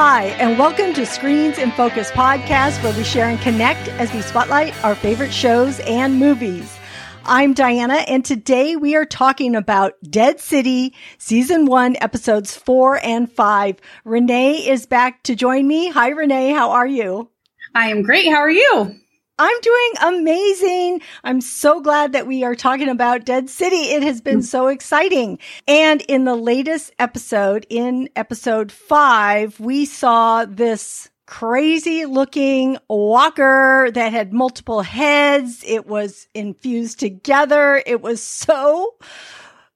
Hi, and welcome to Screens in Focus podcast, where we share and connect as we spotlight our favorite shows and movies. I'm Diana, and today we are talking about Dead City season one, episodes four and five. Renee is back to join me. Hi, Renee. How are you? I am great. How are you? I'm doing amazing. I'm so glad that we are talking about Dead City. It has been so exciting. And in the latest episode, in episode five, we saw this crazy looking walker that had multiple heads. It was infused together. It was so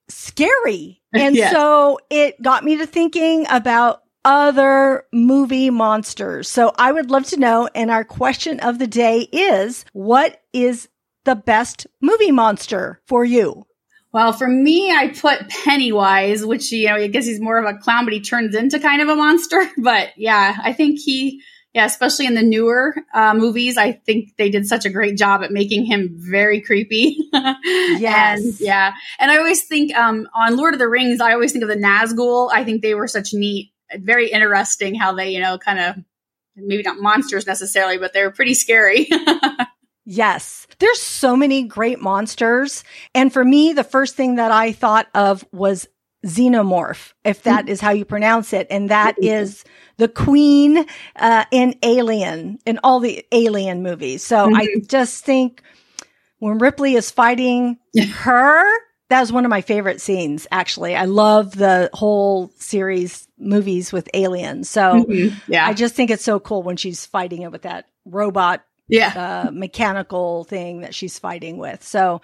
scary. And so it got me to thinking about other movie monsters. So I would love to know. And our question of the day is what is the best movie monster for you? Well, for me, I put Pennywise, which, you know, I guess he's more of a clown, but he turns into kind of a monster. But yeah, I think he, yeah, especially in the newer uh, movies, I think they did such a great job at making him very creepy. yes. And, yeah. And I always think um, on Lord of the Rings, I always think of the Nazgul. I think they were such neat very interesting how they, you know, kind of maybe not monsters necessarily, but they're pretty scary. Yes. There's so many great monsters. And for me, the first thing that I thought of was xenomorph, if that is how you pronounce it. And that mm-hmm. is the queen uh, in Alien, in all the Alien movies. So mm-hmm. I just think when Ripley is fighting her, that was one of my favorite scenes, actually. I love the whole series movies with aliens. So mm-hmm. yeah. I just think it's so cool when she's fighting it with that robot yeah. Uh, mechanical thing that she's fighting with. So,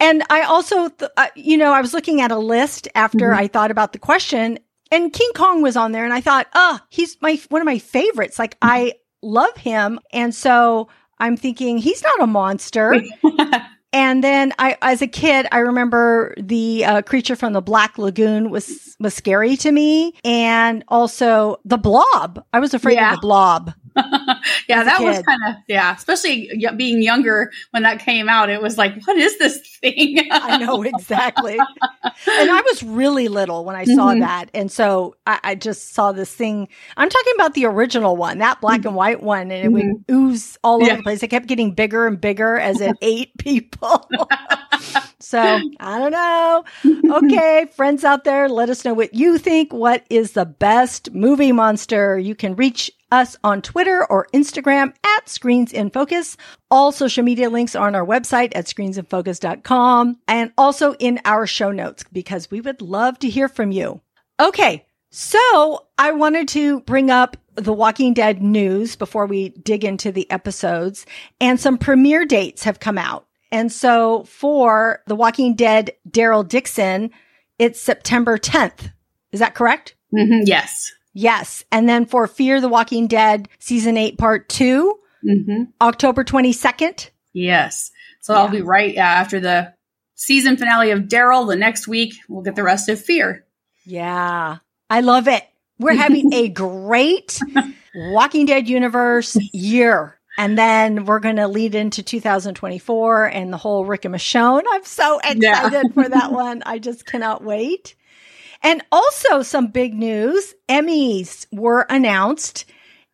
and I also, th- uh, you know, I was looking at a list after mm-hmm. I thought about the question and King Kong was on there and I thought, oh, he's my, one of my favorites. Like I love him. And so I'm thinking he's not a monster. And then I, as a kid, I remember the uh, creature from the Black Lagoon was was scary to me, and also the Blob. I was afraid yeah. of the Blob. yeah, that was kind of yeah, especially being younger when that came out. It was like, what is this thing? I know exactly. and I was really little when I saw mm-hmm. that, and so I, I, just saw this thing. I'm talking about the original one, that black mm-hmm. and white one, and it mm-hmm. would ooze all yeah. over the place. It kept getting bigger and bigger as it ate people. so I don't know. Okay, friends out there, let us know what you think. What is the best movie monster? You can reach us on Twitter or Instagram at Screens in Focus. All social media links are on our website at screensinfocus.com and also in our show notes because we would love to hear from you. Okay. So I wanted to bring up the Walking Dead news before we dig into the episodes and some premiere dates have come out. And so for The Walking Dead, Daryl Dixon, it's September 10th. Is that correct? Mm-hmm, yes. Yes. And then for Fear the Walking Dead season eight, part 2 mm-hmm. October 22nd. Yes. So yeah. I'll be right after the season finale of Daryl. The next week, we'll get the rest of Fear. Yeah. I love it. We're having a great Walking Dead universe year. And then we're going to lead into 2024 and the whole Rick and Michonne. I'm so excited yeah. for that one. I just cannot wait. And also some big news. Emmys were announced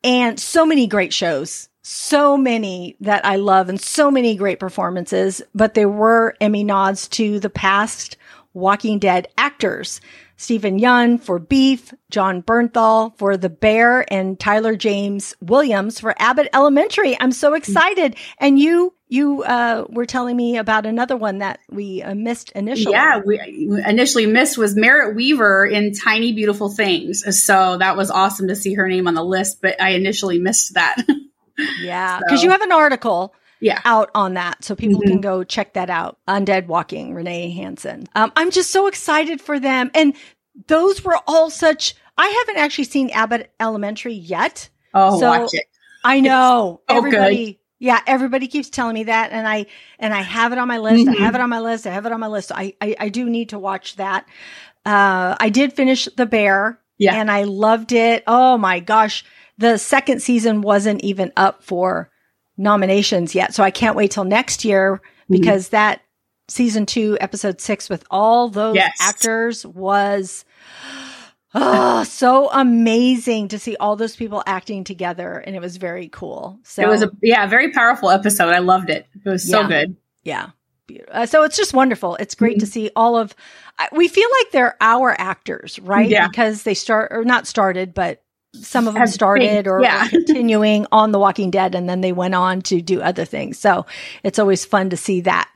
and so many great shows. So many that I love and so many great performances, but there were Emmy nods to the past Walking Dead actors. Steven Yeun for Beef, Jon Bernthal for The Bear, and Tyler James Williams for Abbott Elementary. I'm so excited. And you, you uh, were telling me about another one that we uh, missed initially. Yeah, we initially missed was Merritt Wever in Tiny Beautiful Things. So that was awesome to see her name on the list, but I initially missed that. yeah, because so. you have an article yeah. out on that. So people mm-hmm. can go check that out. Undead Walking, Renee Hansen. Um, I'm just so excited for them. And those were all such, I haven't actually seen Abbott Elementary yet. Oh, so watch it. I know. So everybody. Good. Yeah, everybody keeps telling me that, and I and I have it on my list. Mm-hmm. I have it on my list. I have it on my list. So I, I I do need to watch that. Uh, I did finish The Bear, yeah, and I loved it. Oh my gosh, the second season wasn't even up for nominations yet. So I can't wait till next year mm-hmm. because mm-hmm. that season two, episode six with all those yes. actors was oh, so amazing to see all those people acting together, and it was very cool. So it was a yeah, very powerful episode. I loved it. It was so Yeah. good. yeah. Uh, so it's just wonderful. It's great to see all of. We feel like they're our actors, right? Yeah. Because they start or not started, but some of them started or yeah. continuing on The Walking Dead, and then they went on to do other things. So it's always fun to see that.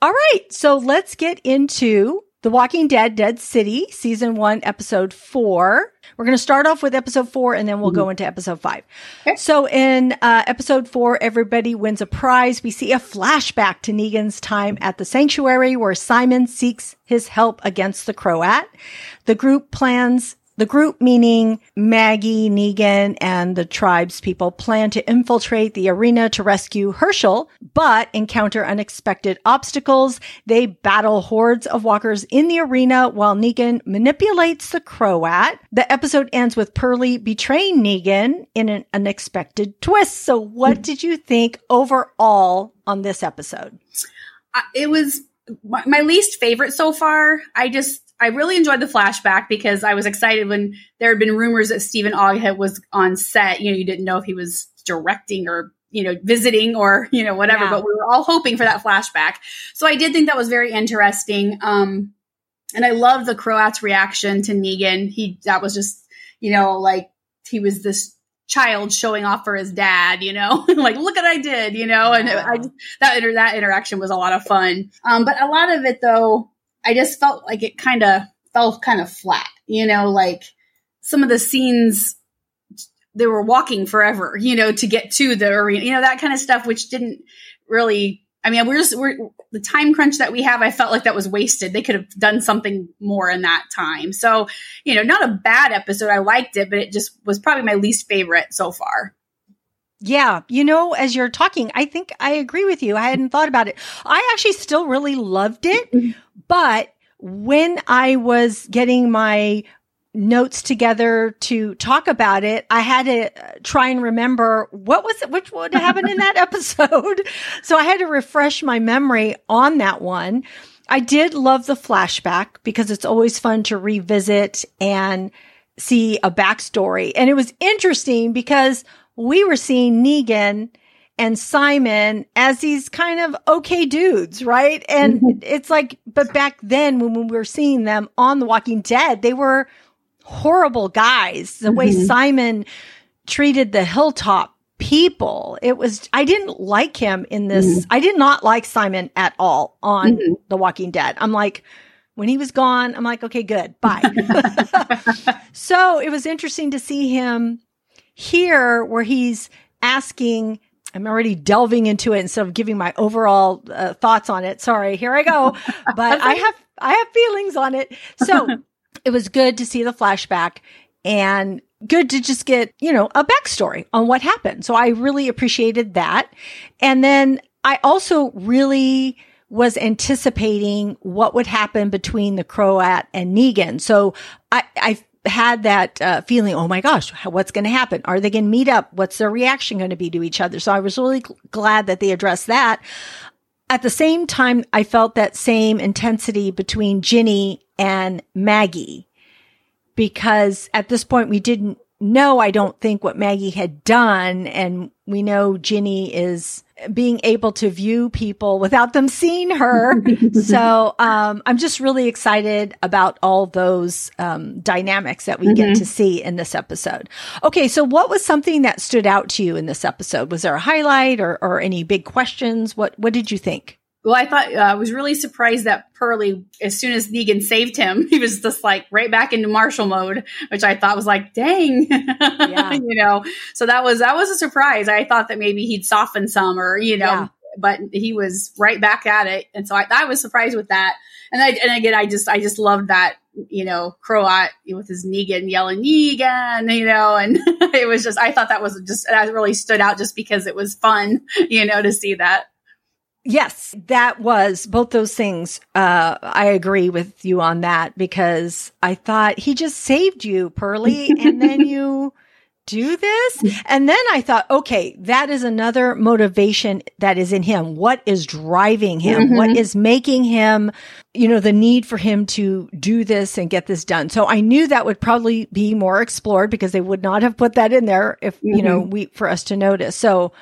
All right, so let's get into The Walking Dead: Dead City, season one, episode four. We're going to start off with episode four, and then we'll go into episode five. Okay. So in uh, episode four, everybody wins a prize. We see a flashback to Negan's time at the sanctuary where Simon seeks his help against the Croat. The group plans, the group meaning Maggie, Negan, and the tribe's people plan to infiltrate the arena to rescue Hershel, but encounter unexpected obstacles. They battle hordes of walkers in the arena while Negan manipulates the Croat. The episode ends with Perlie betraying Negan in an unexpected twist. So what did you think overall on this episode? I- it was my, my least favorite so far. I just I really enjoyed the flashback because I was excited when there had been rumors that Stephen Oghead was on set. You know, you didn't know if he was directing or you know visiting or you know whatever, Yeah. but we were all hoping for that flashback. So I did think that was very interesting. Um, and I love the Croat's reaction to Negan. He that was just you know like he was this child showing off for his dad, you know, like look what I did, you know, and I that inter- that interaction was a lot of fun. Um, but a lot of it though, I just felt like it kind of fell kind of flat. You know, like some of the scenes they were walking forever, you know, to get to the arena, you know, that kind of stuff, which didn't really. I mean, we're just we're the time crunch that we have. I felt like that was wasted. They could have done something more in that time. So, you know, not a bad episode. I liked it, but it just was probably my least favorite so far. Yeah, you know, as you're talking, I think I agree with you. I hadn't thought about it. I actually still really loved it, but when I was getting my notes together to talk about it, I had to uh, try and remember what was it, which would happen in that episode. So I had to refresh my memory on that one. I did love the flashback because it's always fun to revisit and see a backstory. And it was interesting because we were seeing Negan and Simon as these kind of okay dudes, right? And it's like, but back then when we were seeing them on The Walking Dead, they were horrible guys. The way Mhm. Simon treated the hilltop people, it was, I didn't like him in this. I did not like Simon at all on Mhm. The Walking Dead. I'm like, when he was gone, I'm like, okay, good, bye. so it was interesting to see him here where he's asking i'm already delving into it instead of giving my overall uh, thoughts on it. Sorry here i go. But i have i have feelings on it. So it was good to see the flashback and good to just get you know a backstory on what happened. So i really appreciated that. And then i also really was anticipating what would happen between the Croat and Negan. So I, I had that uh, feeling, oh my gosh, what's going to happen? Are they going to meet up? What's their reaction going to be to each other? So I was really gl- glad that they addressed that. At the same time, I felt that same intensity between Ginny and Maggie because at this point we didn't know, I don't think, what Maggie had done. And we know Ginny is being able to view people without them seeing her. so um, I'm just really excited about all those um, dynamics that we get to see in this episode. Okay, so what was something that stood out to you in this episode? Was there a highlight or, or any big questions? What What did you think? Well, I thought uh, I was really surprised that Perlie, as soon as Negan saved him, he was just like right back into marshal mode, which I thought was like, dang, Yeah. you know. So that was that was a surprise. I thought that maybe he'd soften some, or you know, Yeah. but he was right back at it, and so I, I was surprised with that. And I, and again, I just I just loved that you know Croat with his Negan yelling Negan, you know, and it was just I thought that was just that really stood out just because it was fun, you know, to see that. Yes, that was both those things. Uh, I agree with you on that because I thought he just saved you, Perlie, and then you do this? And then I thought, okay, that is another motivation that is in him. What is driving him? Mhm. What is making him, you know, the need for him to do this and get this done? So I knew that would probably be more explored because they would not have put that in there if, you know, we, for us to notice. So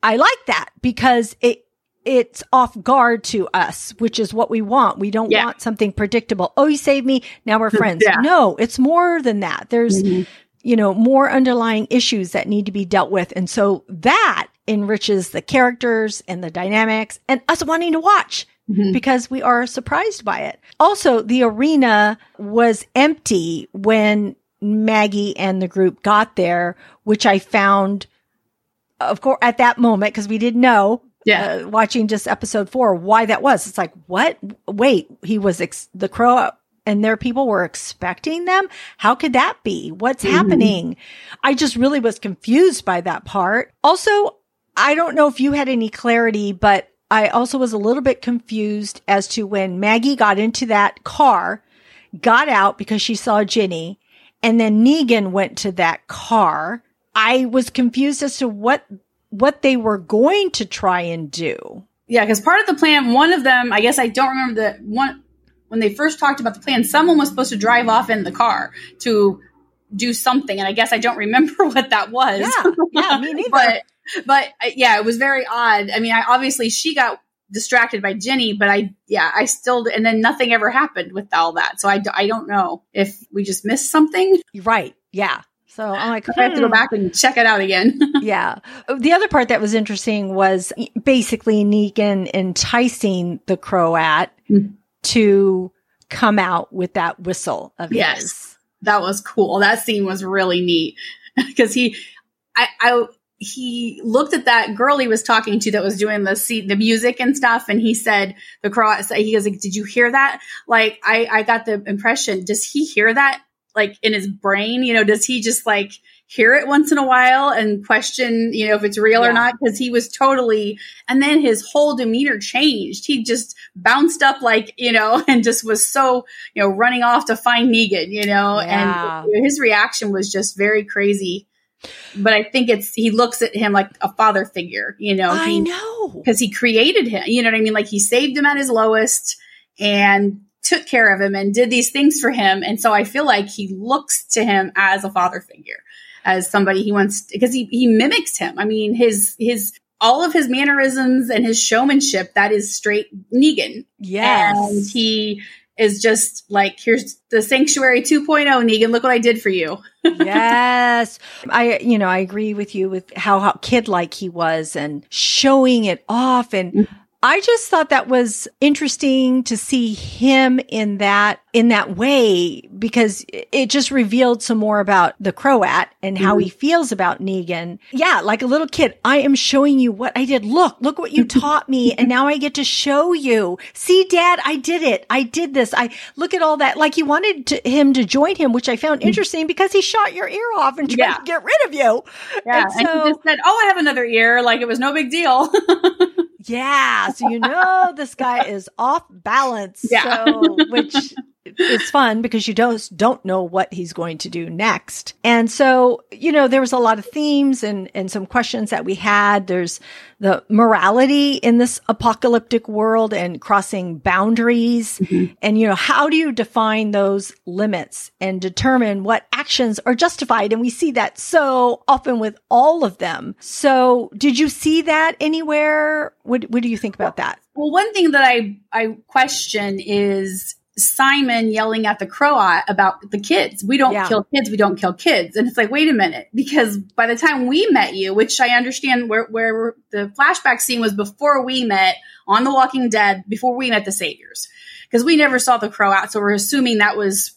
I like that because it, it's off guard to us, which is what we want. We don't Yeah. want something predictable. Oh, you saved me. Now we're friends. Yeah. No, it's more than that. There's, Mhm. you know, more underlying issues that need to be dealt with. And so that enriches the characters and the dynamics and us wanting to watch Mhm. because we are surprised by it. Also, the arena was empty when Maggie and the group got there, which I found, of course, at that moment, because we didn't know. Yeah. Uh, watching just episode four, why that was. It's like, what? Wait, he was ex- the Croat and their people were expecting them. How could that be? What's Mhm. happening? I just really was confused by that part. Also, I don't know if you had any clarity, but I also was a little bit confused as to when Maggie got into that car, got out because she saw Ginny, and then Negan went to that car. I was confused as to what what they were going to try and do. Yeah, because part of the plan, one of them, I guess I don't remember the one when they first talked about the plan. Someone was supposed to drive off in the car to do something, and I guess I don't remember what that was. Yeah, yeah, me neither. but but uh, yeah, it was very odd. I mean, I obviously she got distracted by Ginny, but I yeah, I still and then nothing ever happened with all that. So I, I don't know if we just missed something. right. Yeah. So I'm like, I have to go hmm. back and check it out again. yeah. The other part that was interesting was basically Negan enticing the Croat Mhm. to come out with that whistle of Yes. his. that was cool. That scene was really neat because he, I, I, he looked at that girl he was talking to that was doing the seat, the music and stuff, and he said the croat. He goes, like, "Did you hear that?" Like, I, I got the impression. Does he hear that? Like in his brain, you know, does he just like hear it once in a while and question, you know, if it's real Yeah. or not? Because he was totally, and then his whole demeanor changed. He just bounced up like, you know, and just was so you know, running off to find Negan, you know, Yeah. and his reaction was just very crazy. But I think it's he looks at him like a father figure, you know, I know. because he created him. You know what I mean? Like he saved him at his lowest and took care of him and did these things for him. And so I feel like he looks to him as a father figure, as somebody he wants because he he mimics him. I mean, his his all of his mannerisms and his showmanship that is straight Negan Yes. and he is just like, here's the sanctuary 2.0, Negan. Look what I did for you. yes. I, you know, I agree with you with how, how kid like he was and showing it off. And mm-hmm. I just thought that was interesting to see him in that, in that way, because it just revealed some more about the Croat and how he mm-hmm. feels about Negan. Yeah. Like a little kid, I am showing you what I did. Look, look what you taught me. And now I get to show you. See, dad, I did it. I did this. I look at all that. Like he wanted to, him to join him, which I found mm-hmm. interesting because he shot your ear off and tried Yeah. to get rid of you. Yeah. And And, he just said, Oh, I have another ear. Like it was no big deal. Yeah. So you know this guy is off balance. Yeah. So which is fun because you don't don't know what he's going to do next. And so, you know, there was a lot of themes and and some questions that we had. There's the morality in this apocalyptic world and crossing boundaries. Mm-hmm. And you know, how do you define those limits and determine what actions are justified? And we see that so often with all of them. So did you see that anywhere? What what do you think about that? well, one thing that I, I question is Simon yelling at the Croat about the kids. We don't Yeah. kill kids. We don't kill kids. And it's like, wait a minute, because by the time we met you, which I understand where, where the flashback scene was before we met on The Walking Dead, before we met the Saviors, because we never saw the Croat. So we're assuming that was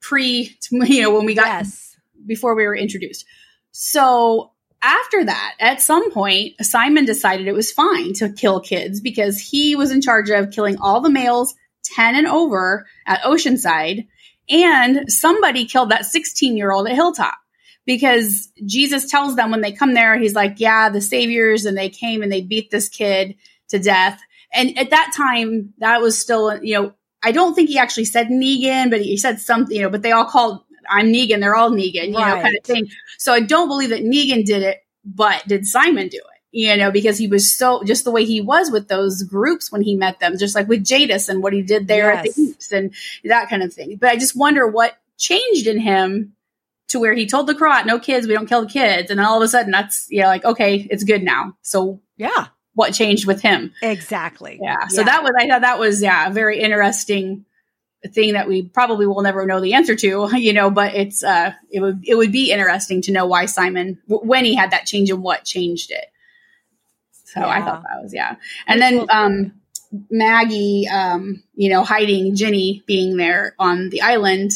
pre, you know, when we got yes. before we were introduced. So after that, at some point, Simon decided it was fine to kill kids because he was in charge of killing all the males 10 and over at Oceanside. And somebody killed that 16 year old at Hilltop because Jesus tells them when they come there, he's like, yeah, the saviors, and they came and they beat this kid to death. And at that time, that was still, you know, I don't think he actually said Negan, but he said something, you know, but they all called I'm Negan, they're all Negan, you Right. know, kind of thing. So I don't believe that Negan did it, but did Simon do it? You know, because he was so just the way he was with those groups when he met them, just like with Jadis and what he did there at the Heaps and that kind of thing. But I just wonder what changed in him to where he told the Croat, no kids, we don't kill the kids. And then all of a sudden that's, yeah, like, okay, it's good now. So Yeah, what changed with him? exactly. Yeah. So that was, I thought that was, yeah, a very interesting thing that we probably will never know the answer to, you know, but it's, uh, it would, it would be interesting to know why Simon, w- when he had that change and what changed it. So I thought that was, yeah. And then, um, Maggie, um, you know, hiding Ginny being there on the island,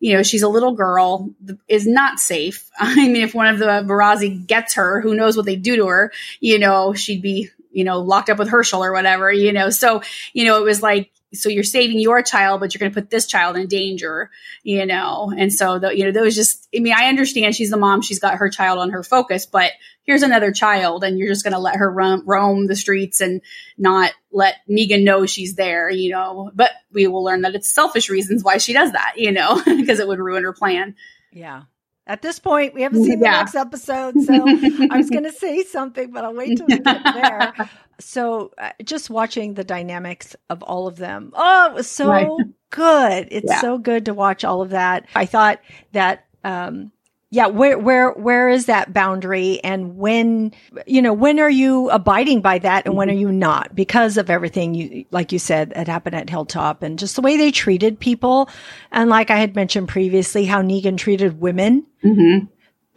you know, she's a little girl, is not safe. I mean, if one of the Burazi gets her, who knows what they do to her, you know, she'd be, you know, locked up with Hershel or whatever, you know. So, you know, it was like, so you're saving your child, but you're going to put this child in danger, you know. And so, the, you know, there was just, I mean, I understand she's the mom, she's got her child on her focus, but here's another child, and you're just going to let her roam, roam the streets and not let Negan know she's there, you know. But we will learn that it's selfish reasons why she does that, you know, because it would ruin her plan. Yeah. At this point, we haven't seen the Yeah. next episode, so I was going to say something, but I'll wait till we get there. So, uh, just watching the dynamics of all of them. Oh, it was so Right. good. It's Yeah. so good to watch all of that. I thought that, um, yeah, where where where is that boundary, and when you know when are you abiding by that, and when are you not? Because of everything you like you said that happened at Hilltop, and just the way they treated people, and like I had mentioned previously, how Negan treated women Mm-hmm.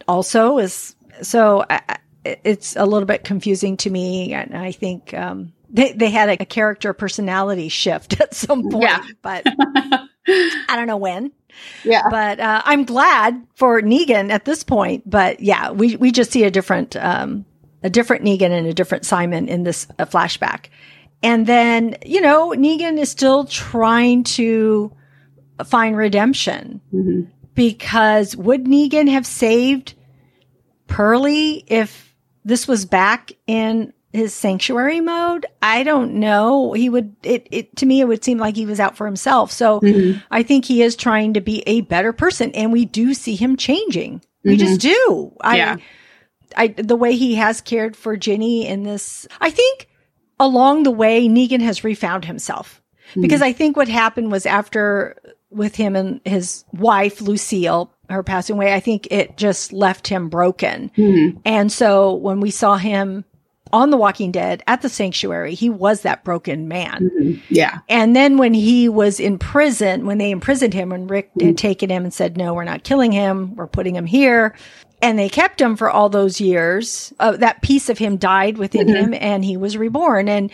also is so I, I- it's a little bit confusing to me. And i think um they, they had a, a character personality shift at some point Yeah. but i don't know when Yeah. but uh, i'm glad for negan at this point but yeah we we just see a different um a different negan and a different simon in this uh, flashback and then you know negan is still trying to find redemption Mhm. because would Negan have saved Perlie if this was back in his sanctuary mode? I don't know. He would it, it to me it would seem like he was out for himself. So Mhm. I think he is trying to be a better person and we do see him changing. We just do. I Yeah. I the way he has cared for Ginny in this I think along the way Negan has refound himself. Because I think what happened was after with him and his wife Lucille, her passing away, I think it just left him broken. Mhm. And so when we saw him on The Walking Dead at the sanctuary, he was that broken man. Mhm. Yeah. And then when he was in prison, when they imprisoned him, when Rick Mm-hmm. had taken him and said, no, we're not killing him, we're putting him here. And they kept him for all those years. Uh, that piece of him died within Mm-hmm. him and he was reborn. And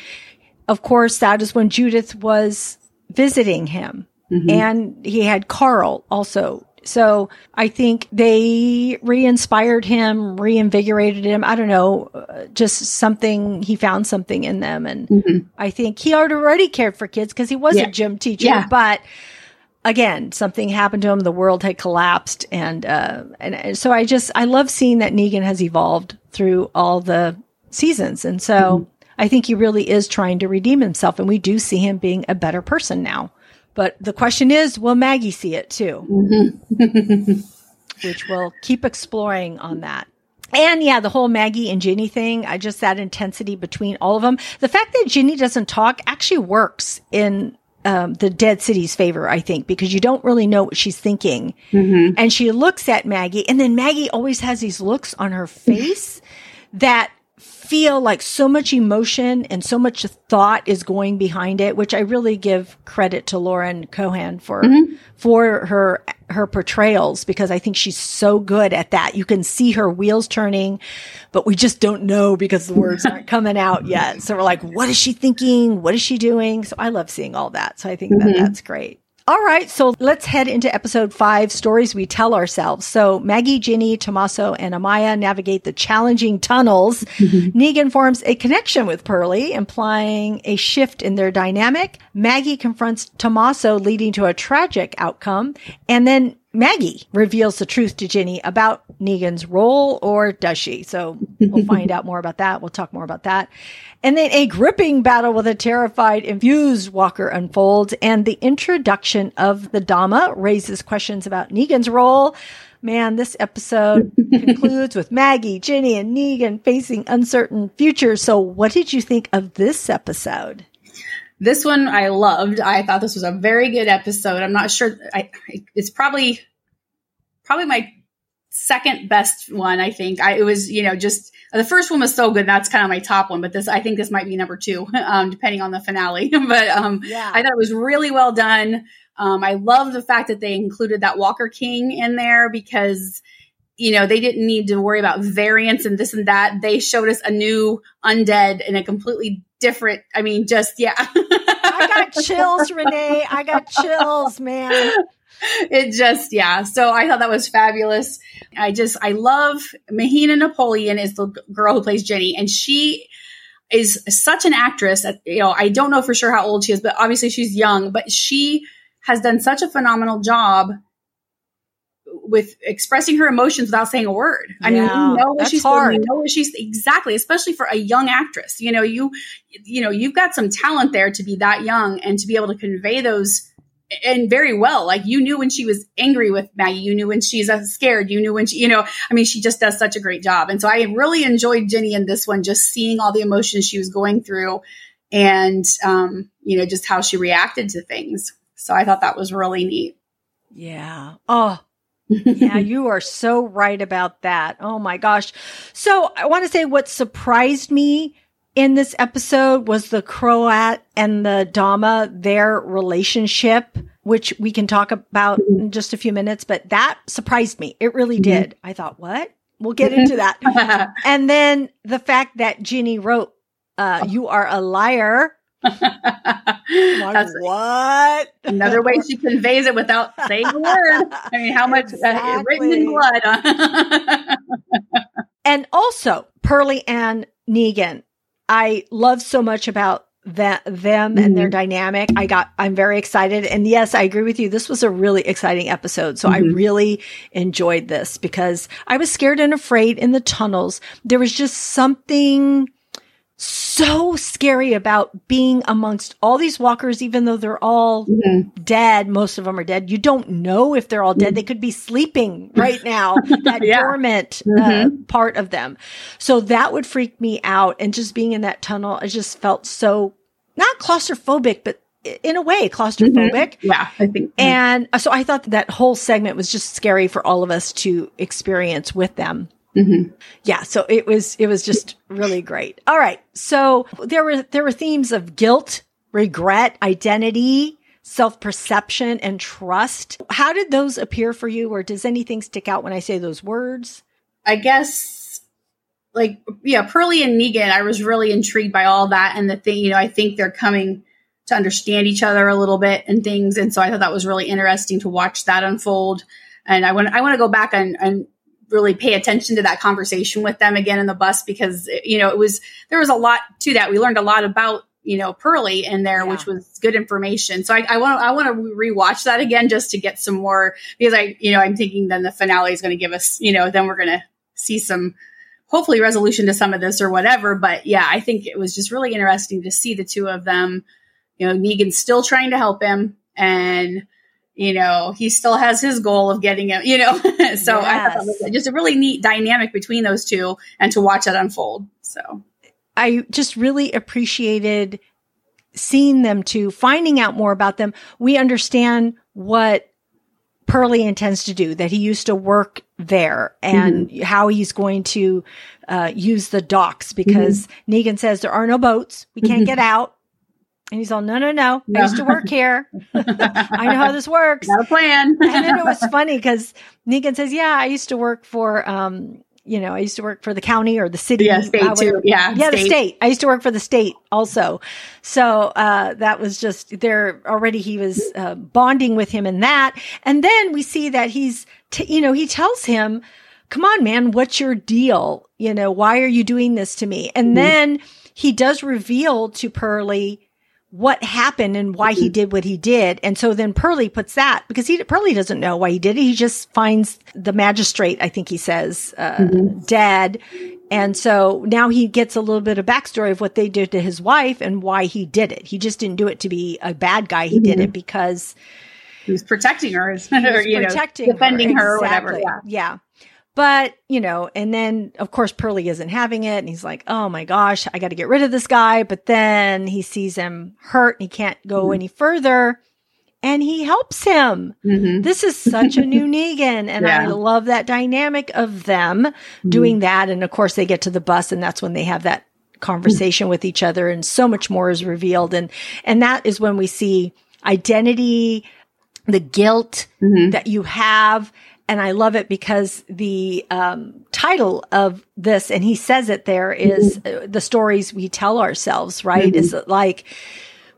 of course, that is when Judith was visiting him Mm-hmm. and he had Carl also. So I think they re-inspired him, reinvigorated him. I don't know, uh, just something, he found something in them. And Mm-hmm. I think he already cared for kids because he was Yeah. a gym teacher, Yeah. but again, something happened to him. The world had collapsed. And, uh, and, and so I just, I love seeing that Negan has evolved through all the seasons. And so Mm-hmm. I think he really is trying to redeem himself. And we do see him being a better person now. But the question is, will Maggie see it too? Which we'll keep exploring on that. And yeah, the whole Maggie and Ginny thing, I just that intensity between all of them. The fact that Ginny doesn't talk actually works in um, the Dead City's favor, I think, because you don't really know what she's thinking. And she looks at Maggie, and then Maggie always has these looks on her face that feel like so much emotion and so much thought is going behind it, which I really give credit to Lauren Cohan for mm-hmm. for her her portrayals because I think she's so good at that. You can see her wheels turning, but we just don't know because the words aren't coming out yet. So we're like, what is she thinking? What is she doing? So I love seeing all that. So I think that mm-hmm. that's great. All right, so let's head into episode five stories we tell ourselves. So Maggie, Ginny, Tommaso, and Amaya navigate the challenging tunnels. Mm-hmm. Negan forms a connection with Pearlie, implying a shift in their dynamic. Maggie confronts Tommaso, leading to a tragic outcome. And then Maggie reveals the truth to Ginny about Negan's role, or does she? So we'll find out more about that. We'll talk more about that. And then a gripping battle with a terrified, infused Walker unfolds, and the introduction of the Dama raises questions about Negan's role. Man, this episode concludes with Maggie, Ginny, and Negan facing uncertain futures. So, what did you think of this episode? This one I loved. I thought this was a very good episode. I'm not sure. I, it's probably probably my second best one. I think I, it was. You know, just the first one was so good. That's kind of my top one. But this, I think, this might be number two, um, depending on the finale. but um, yeah. I thought it was really well done. Um, I love the fact that they included that Walker King in there because you know, they didn't need to worry about variants and this and that. They showed us a new undead in a completely different, I mean, just, yeah. I got chills, Renee. I got chills, man. It just, yeah. So I thought that was fabulous. I just, I love Mahina Napoleon is the girl who plays Ginny and she is such an actress that, you know, I don't know for sure how old she is, but obviously she's young, but she has done such a phenomenal job with expressing her emotions without saying a word. I yeah, mean, we know what she's hard. We know what she's exactly, especially for a young actress. You know, you you know, you've got some talent there to be that young and to be able to convey those and very well. Like you knew when she was angry with Maggie, you knew when she's uh, scared, you knew when she, you know, I mean, she just does such a great job. And so I really enjoyed Ginny in this one, just seeing all the emotions she was going through and, um, you know, just how she reacted to things. So I thought that was really neat. Yeah. Oh, yeah, you are so right about that. Oh my gosh. So I want to say what surprised me in this episode was the Croat and the Dama, their relationship, which we can talk about in just a few minutes, but that surprised me. It really mm-hmm. did. I thought, what? We'll get into that. and then the fact that Ginny wrote, uh, you are a liar like, what? Another way she conveys it without saying a word. I mean, how much exactly. uh, written in blood. and also, Perlie and Negan, I love so much about that them mm-hmm. and their mm-hmm. dynamic. I got I'm very excited and yes, I agree with you. This was a really exciting episode. So mm-hmm. I really enjoyed this because I was scared and afraid in the tunnels. There was just something so scary about being amongst all these walkers, even though they're all mm-hmm. dead. Most of them are dead. You don't know if they're all dead. Mm-hmm. They could be sleeping right now, that yeah. dormant uh, mm-hmm. uh, part of them. So that would freak me out. And just being in that tunnel, I just felt so not claustrophobic, but in a way claustrophobic. Mm-hmm. Yeah, I think. And so I thought that, that whole segment was just scary for all of us to experience with them. Mm-hmm. Yeah, so it was it was just really great. All right, so there were there were themes of guilt, regret, identity, self perception, and trust. How did those appear for you, or does anything stick out when I say those words? I guess, like yeah, Perlie and Negan. I was really intrigued by all that, and the thing you know, I think they're coming to understand each other a little bit and things, and so I thought that was really interesting to watch that unfold. And I want I want to go back and, and really pay attention to that conversation with them again in the bus because you know it was there was a lot to that. We learned a lot about you know Perlie in there, yeah. which was good information. So I want I want to rewatch that again just to get some more because I you know I'm thinking then the finale is going to give us you know then we're going to see some hopefully resolution to some of this or whatever. But yeah, I think it was just really interesting to see the two of them. You know, Negan's still trying to help him and you know, he still has his goal of getting it, you know. so yes. I was just a really neat dynamic between those two and to watch that unfold. So I just really appreciated seeing them two, finding out more about them. We understand what Perlie intends to do, that he used to work there and mm-hmm. how he's going to uh, use the docks because mm-hmm. Negan says there are no boats. We can't mm-hmm. get out. And he's all, no, no, no. I used to work here. I know how this works. Got a plan. and then it was funny because Negan says, yeah, I used to work for, um, you know, I used to work for the county or the city. Yeah, state uh, too. Yeah, yeah, state. the state. I used to work for the state also. So uh, that was just there already. He was uh, bonding with him in that, and then we see that he's, t- you know, he tells him, "Come on, man, what's your deal? You know, why are you doing this to me?" And mm-hmm. then he does reveal to Perlie what happened and why he did what he did. And so then Perlie puts that because he Perlie doesn't know why he did it. He just finds the magistrate, I think he says, uh, mm-hmm. dead. And so now he gets a little bit of backstory of what they did to his wife and why he did it. He just didn't do it to be a bad guy. He mm-hmm. did it because he was protecting her, or, you protecting know, defending her, her or whatever. Yeah. yeah. But, you know, and then of course Perlie isn't having it and he's like, oh my gosh, I got to get rid of this guy. But then he sees him hurt and he can't go mm-hmm. any further and he helps him. Mm-hmm. This is such a new Negan. And yeah. I love that dynamic of them mm-hmm. doing that. And of course they get to the bus and that's when they have that conversation with each other and so much more is revealed. And, and that is when we see identity, the guilt mm-hmm. that you have and I love it because the um, title of this, and he says it there, is, mm-hmm. uh, the stories we tell ourselves. Right? Mm-hmm. Is like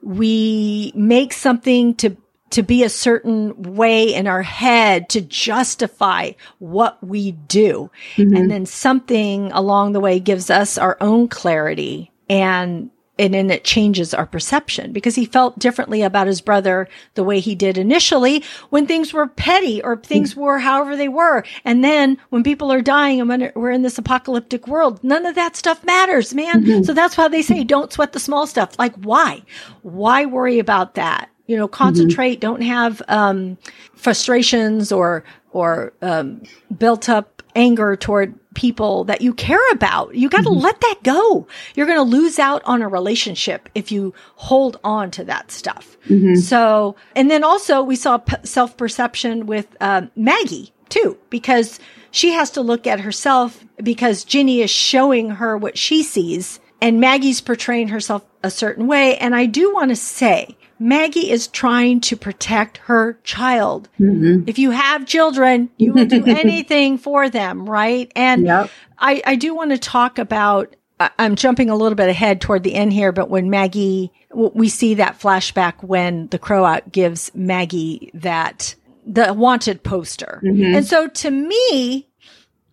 we make something to to be a certain way in our head to justify what we do, mm-hmm. and then something along the way gives us our own clarity and and then it changes our perception because he felt differently about his brother the way he did initially when things were petty or things mm. were however they were. And then when people are dying and when we're in this apocalyptic world, none of that stuff matters, man. Mm-hmm. So that's why they say don't sweat the small stuff. Like why? Why worry about that? You know, concentrate, mm-hmm. don't have um, frustrations or or um, built up anger toward people that you care about. You got to mm-hmm. let that go. You're going to lose out on a relationship if you hold on to that stuff. Mm-hmm. So, and then also we saw p- self perception with uh, Maggie too, because she has to look at herself because Ginny is showing her what she sees and Maggie's portraying herself a certain way. And I do want to say, Maggie is trying to protect her child. Mm-hmm. If you have children, you will do anything for them, right? And yep. I, I do want to talk about, I'm jumping a little bit ahead toward the end here, but when Maggie, we see that flashback when the Croat gives Maggie that, the wanted poster. Mm-hmm. And so to me,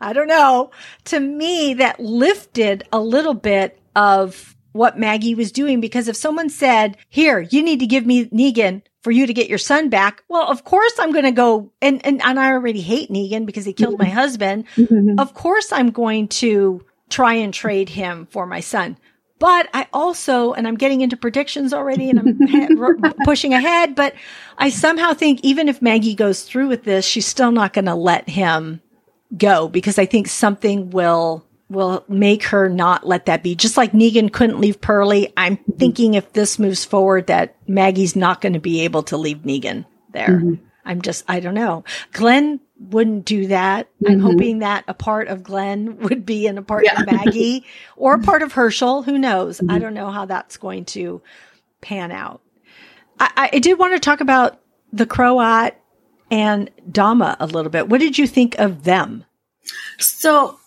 I don't know, to me, that lifted a little bit of what Maggie was doing because if someone said, here, you need to give me Negan for you to get your son back. Well, of course I'm going to go and, and, and I already hate Negan because he killed my mm-hmm. husband. Mm-hmm. Of course I'm going to try and trade him for my son. But I also, and I'm getting into predictions already and I'm pushing ahead, but I somehow think even if Maggie goes through with this, she's still not going to let him go because I think something will will make her not let that be. Just like Negan couldn't leave Perlie, I'm mm-hmm. thinking if this moves forward that Maggie's not going to be able to leave Negan there. Mm-hmm. I'm just, I don't know. Glenn wouldn't do that. Mm-hmm. I'm hoping that a part of Glenn would be in a part yeah. of Maggie or a part of Hershel. Who knows? I mm-hmm. don't know how that's going to pan out. I, I did want to talk about the Croat and Dama a little bit. What did you think of them? So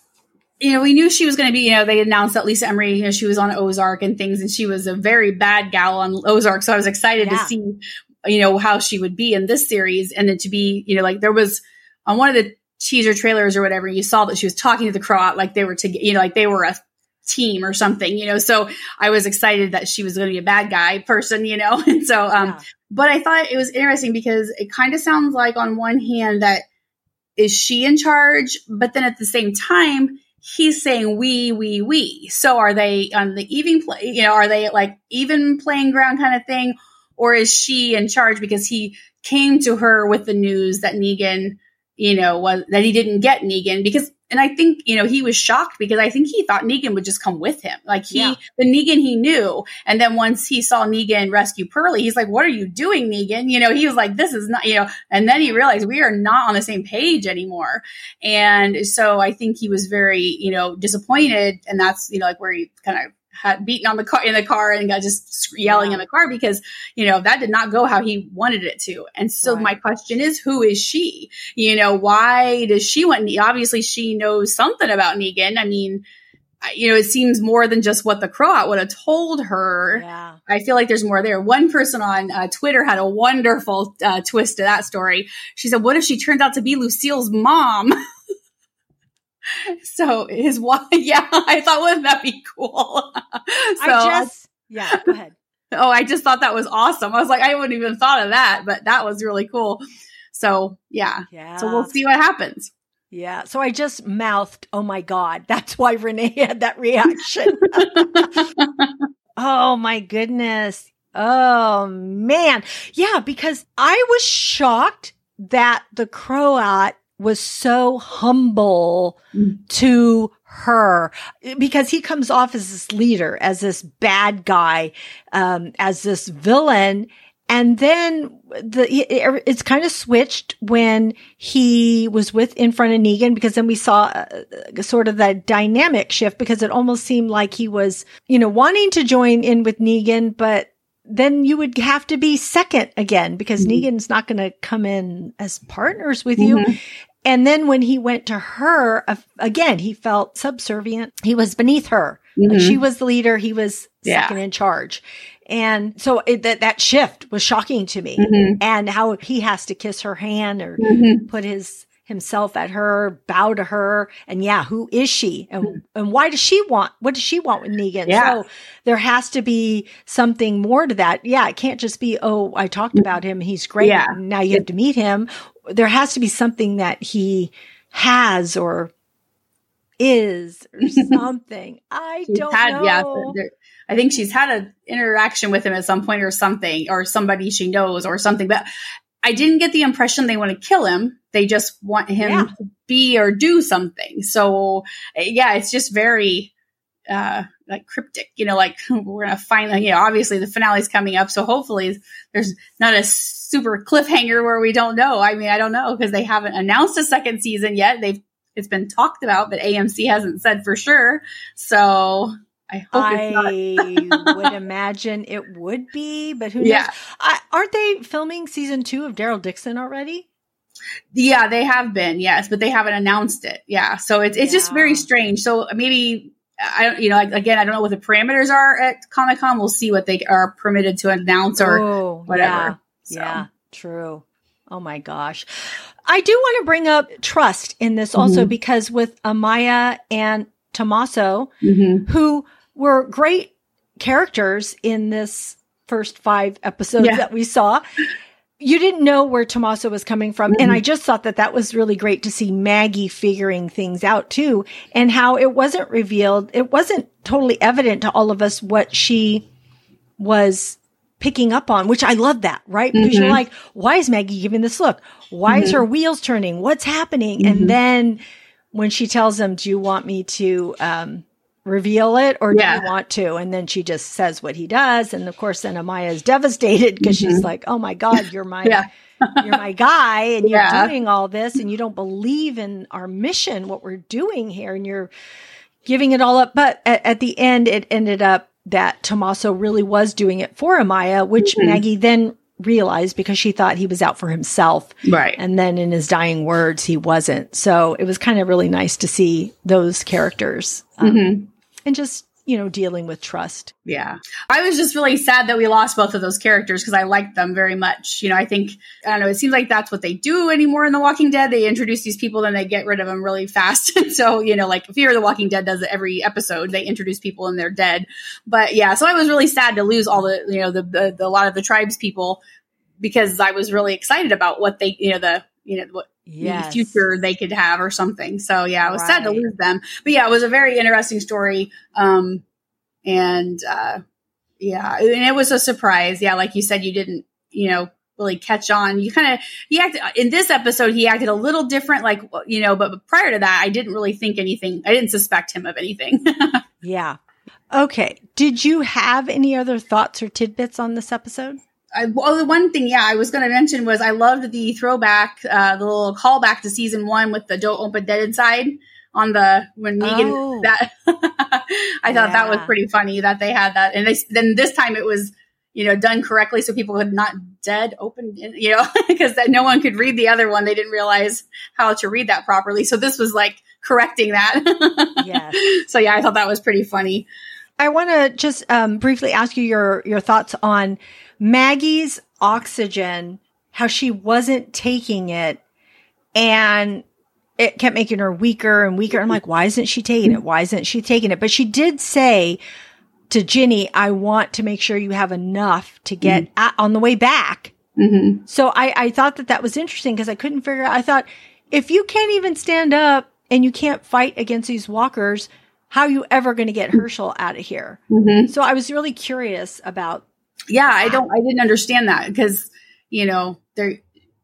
you know, we knew she was going to be, you know, they announced that Lisa Emery, you know, she was on Ozark and things, and she was a very bad gal on Ozark. So I was excited yeah. to see, you know, how she would be in this series. And then to be, you know, like there was on one of the teaser trailers or whatever, you saw that she was talking to the Croat like they were to, you know, like they were a team or something, you know. So I was excited that she was going to be a bad guy person, you know. And so, um, yeah. but I thought it was interesting because it kind of sounds like on one hand that is she in charge, but then at the same time, he's saying we, we, we. So are they on the even play, you know, are they like even playing ground kind of thing? Or is she in charge because he came to her with the news that Negan, you know, was that he didn't get Negan because and I think, you know, he was shocked because I think he thought Negan would just come with him. Like he, yeah. the Negan he knew. And then once he saw Negan rescue Perlie, he's like, what are you doing, Negan? You know, he was like, this is not, you know, and then he realized we are not on the same page anymore. And so I think he was very, you know, disappointed. And that's, you know, like where he kind of had beaten on the car in the car and got just yelling yeah. in the car because you know that did not go how he wanted it to. And so right. my question is who is she? You know why does she want obviously she knows something about negan. I mean you know it seems more than just what the croat would have told her. Yeah. i feel like there's more there. One person on uh, twitter had a wonderful uh, twist to that story. She said what if she turns out to be lucille's mom so his wife, yeah, I thought, wouldn't that be cool? so, I just, yeah, go ahead. Oh, I just thought that was awesome. I was like, I wouldn't even thought of that, but that was really cool. So yeah. Yeah. So we'll see what happens. Yeah. So I just mouthed, oh my God. That's why Renee had that reaction. oh my goodness. Oh man. Yeah. Because I was shocked that the Croat was so humble Mm. to her because he comes off as this leader, as this bad guy, um, as this villain. And then the it- it's kind of switched when he was with in front of Negan because then we saw uh, sort of that dynamic shift because it almost seemed like he was, you know, wanting to join in with Negan, but then you would have to be second again because Mhm. Negan's not going to come in as partners with you. And then when he went to her, uh, again, he felt subservient. He was beneath her. Like Mhm. she was the leader. He was Yeah. second in charge. And so it, that, that shift was shocking to me Mhm. and how he has to kiss her hand or Mhm. put his himself at her, bow to her. And yeah, who is she? And, hmm. and why does she want, what does she want with Negan? Yeah. So there has to be something more to that. Yeah. It can't just be, oh, I talked about him. He's great. Yeah. Now you have to meet him. There has to be something that he has or is or something. I don't had, know. yeah, there- I think she's had an interaction with him at some point or something, or somebody she knows or something. But I didn't get the impression they want to kill him. They just want him Yeah. to be or do something. So yeah, it's just very uh like cryptic, you know, like we're gonna find you know, obviously the finale's coming up, so hopefully there's not a super cliffhanger where we don't know. I mean, I don't know because they haven't announced a second season yet. They've it's been talked about, but AMC hasn't said for sure. So I hope it's not. I would imagine it would be, but who knows? Yeah. I, aren't they filming season two of Daryl Dixon already? Yeah, they have been, yes, but they haven't announced it. Yeah. So it's it's just very strange. So maybe I don't you know, again, I don't know what the parameters are at Comic Con. We'll see what they are permitted to announce or oh, whatever. Yeah, So. yeah, true. Oh my gosh. I do want to bring up trust in this also Mhm. because with Amaya and Tommaso, Mhm. who were great characters in this first five episodes Yeah. that we saw. You didn't know where Tommaso was coming from. And Mhm. I just thought that that was really great to see Maggie figuring things out too and how it wasn't revealed. It wasn't totally evident to all of us what she was picking up on, which I love that, right? Because you're Mhm. like, why is Maggie giving this look? Why is Mhm. her wheels turning? What's happening? And then when she tells him, do you want me to, um, reveal it or Yeah. do you want to? And then she just says what he does. And of course, then Amaya is devastated because she's Mhm. like, oh my God, you're my, Yeah. you're my guy and you're Yeah. doing all this and you don't believe in our mission, what we're doing here. And you're giving it all up. But at, at the end, it ended up that Tommaso really was doing it for Amaya, which Mhm. Maggie then realized because she thought he was out for himself. Right. And then in his dying words, he wasn't. So it was kind of really nice to see those characters um, Mhm. And just, you know, dealing with trust. Yeah. I was just really sad that we lost both of those characters because I liked them very much. You know, I think, I don't know, it seems like that's what they do anymore in The Walking Dead. They introduce these people, then they get rid of them really fast. so, you know, like Fear of the Walking Dead does it every episode. They introduce people and they're dead. But yeah, so I was really sad to lose all the, you know, the, the, the a lot of the tribes people because I was really excited about what they, you know, the, you know, what Yes. future they could have or something. So yeah, I was sad to lose them. But yeah, it was a very interesting story. Um, and uh, yeah, and it was a surprise. Yeah, like you said, you didn't, you know, really catch on. You kind of he acted in this episode. He acted a little different, like you know. But prior to that, I didn't really think anything. I didn't suspect him of anything. Yeah. Okay. Did you have any other thoughts or tidbits on this episode? I, well, the one thing, yeah, I was going to mention was I loved the throwback, uh, the little callback to season one with the "Don't Open Dead Inside" on the when Negan. Oh. That I thought that was pretty funny that they had that, and they then this time it was you know done correctly so people could not dead open, you know, because that no one could read the other one. They didn't realize how to read that properly, so this was like correcting that. Yes. So yeah, I thought that was pretty funny. I want to just um, briefly ask you your your thoughts on Maggie's oxygen, how she wasn't taking it, and it kept making her weaker and weaker. I'm like, why isn't she taking it? Why isn't she taking it? But she did say, to Ginny, I want to make sure you have enough to get Mm-hmm. at, on the way back. hmm So I, I thought that that was interesting because I couldn't figure out. I thought if you can't even stand up and you can't fight against these walkers, how are you ever going to get Hershel out of here? hmm So I was really curious about. Yeah, I don't. I didn't understand that because you know they're.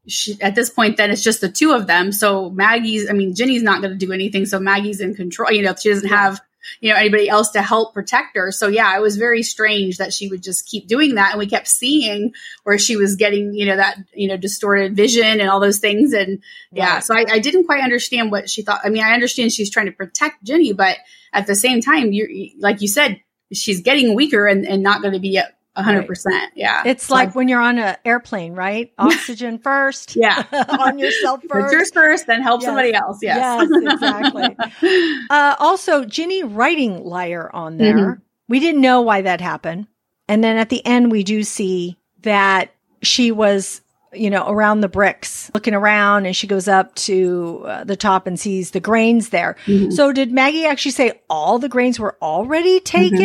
She, at this point, then it's just the two of them. So Maggie's, I mean, Ginny's not going to do anything. So Maggie's in control. You know, she doesn't Yeah. have, you know, anybody else to help protect her. So yeah, it was very strange that she would just keep doing that. And we kept seeing where she was getting, you know, that, you know, distorted vision and all those things. And yeah, Right. so I, I didn't quite understand what she thought. I mean, I understand she's trying to protect Ginny, but at the same time, you're like you said, she's getting weaker and, and not going to be hundred percent. Yeah. It's So like when you're on an airplane, right? Oxygen first. Yeah. on yourself Put first. yours first, then help Yes. somebody else. Yes. Yes, exactly. Uh, also, Ginny writing liar on there. Mm-hmm. We didn't know why that happened. And then at the end, we do see that she was, you know, around the bricks looking around and she goes up to uh, the top and sees the grains there. Mhm. So did Maggie actually say all the grains were already taken?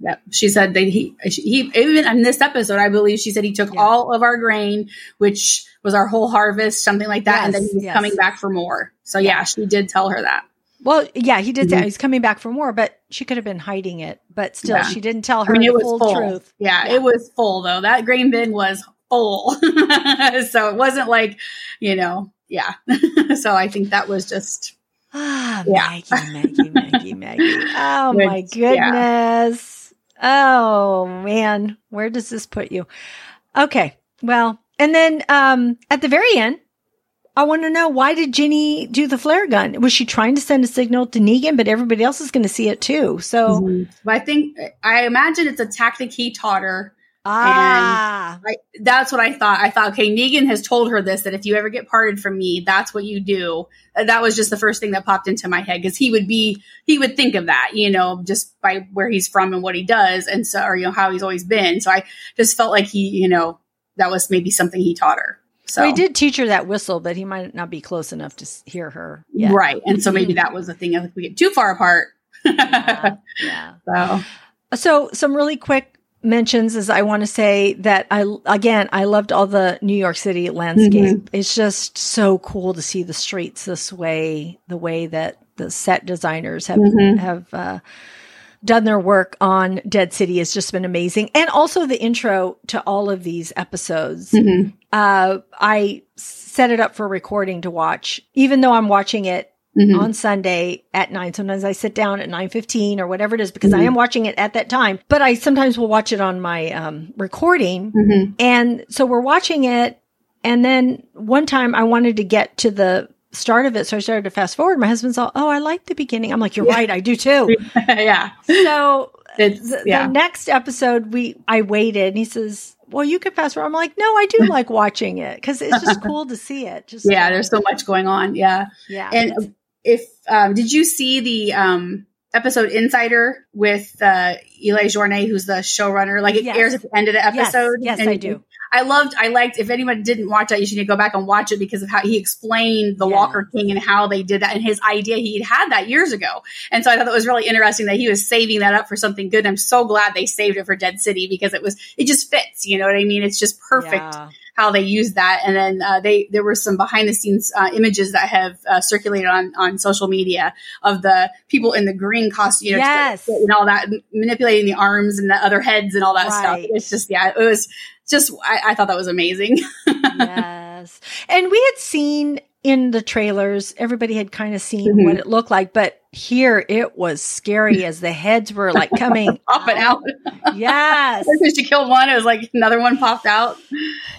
Yep. She said that he, he, even in this episode, I believe she said he took Yeah. all of our grain, which was our whole harvest, something like that. and then Yes, he was yes. coming back for more. So yeah, she did tell her that. Well, yeah, he did say Mhm. he's coming back for more, but she could have been hiding it. But still, Yeah. she didn't tell I her mean, the it was full full. truth. Yeah, Yeah. it was full though. That grain bin was full. so it wasn't like, you know, yeah. so I think that was just, Ah, Yeah. Maggie, Maggie, Maggie, Maggie. Oh Which- my goodness. Oh man, where does this put you? Okay. Well, and then um at the very end, I want to know why did Ginny do the flare gun? Was she trying to send a signal to Negan, but everybody else is going to see it too? So, but I think, I imagine it's a tactic he taught her ah, I, that's what I thought. I thought, okay, Negan has told her this that if you ever get parted from me, that's what you do. Uh, That was just the first thing that popped into my head because he would be, he would think of that, you know, just by where he's from and what he does, and so, or you know, how he's always been. So I just felt like he, you know, that was maybe something he taught her. So so he did teach her that whistle, but he might not be close enough to hear her. yet. right, and so maybe that was the thing. If we get too far apart, Yeah, yeah. so So some really quick mentions is I want to say that I again I loved all the New York City landscape. It's just so cool to see the streets this way, the way that the set designers have Mhm. have uh, done their work on Dead City has just been amazing, and also the intro to all of these episodes. mhm. Uh, I set it up for recording to watch, even though I'm watching it Mhm. on Sunday at nine. Sometimes I sit down at nine fifteen or whatever it is because I Mhm. am watching it at that time. But I sometimes will watch it on my um, recording, Mhm. and so we're watching it. And then one time I wanted to get to the start of it, so I started to fast forward. My husband's all, "Oh, I like the beginning." I'm like, "You're Yeah. right, I do too." yeah, so the, yeah. the next episode, we I waited, and he says. Well, you could fast forward. I'm like, no, I do like watching it because it's just cool to see it. Just yeah, uh, there's so much going on. Yeah. yeah, And if um, did you see the um, episode Insider with uh, Eli Jorné, who's the showrunner? Like it Yes. airs at the end of the episode. yes, And I do. I loved. I liked. If anyone didn't watch that, you should go back and watch it because of how he explained the Yeah. Walker King and how they did that and his idea. He had had that years ago, and so I thought that was really interesting that he was saving that up for something good. I'm so glad they saved it for Dead City because it was it just fits. You know what I mean? It's just perfect Yeah. How they used that. And then uh, they there were some behind the scenes uh, images that have uh, circulated on on social media of the people in the green costume, you know, Yes. and all that manipulating the arms and the other heads and all that stuff. It's just yeah, it was just I, I thought that was amazing. yes. And we had seen in the trailers, everybody had kind of seen Mhm. what it looked like, but here it was scary as the heads were like coming Up and out. Yes. As she killed one, it was like another one popped out.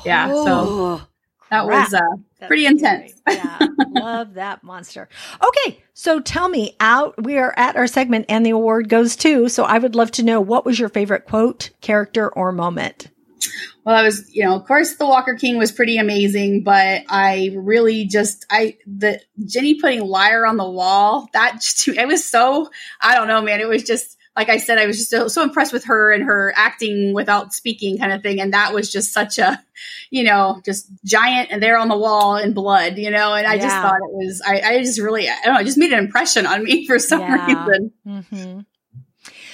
Yeah, so Oh, that crap. was uh, that's pretty scary. intense. yeah. Love that monster. Okay. So tell me out, we are at our segment and the award goes to. So I would love to know what was your favorite quote, character, or moment? Well, I was, you know, of course, the Walker King was pretty amazing, but I really just, I, the Ginny putting liar on the wall, that just, it was so, I don't know, man. It was just, like I said, I was just so, so impressed with her and her acting without speaking kind of thing. And that was just such a, you know, just giant and there on the wall in blood, you know, and I just thought it was, I, I just really, I don't know, it just made an impression on me for some Yeah. reason. hmm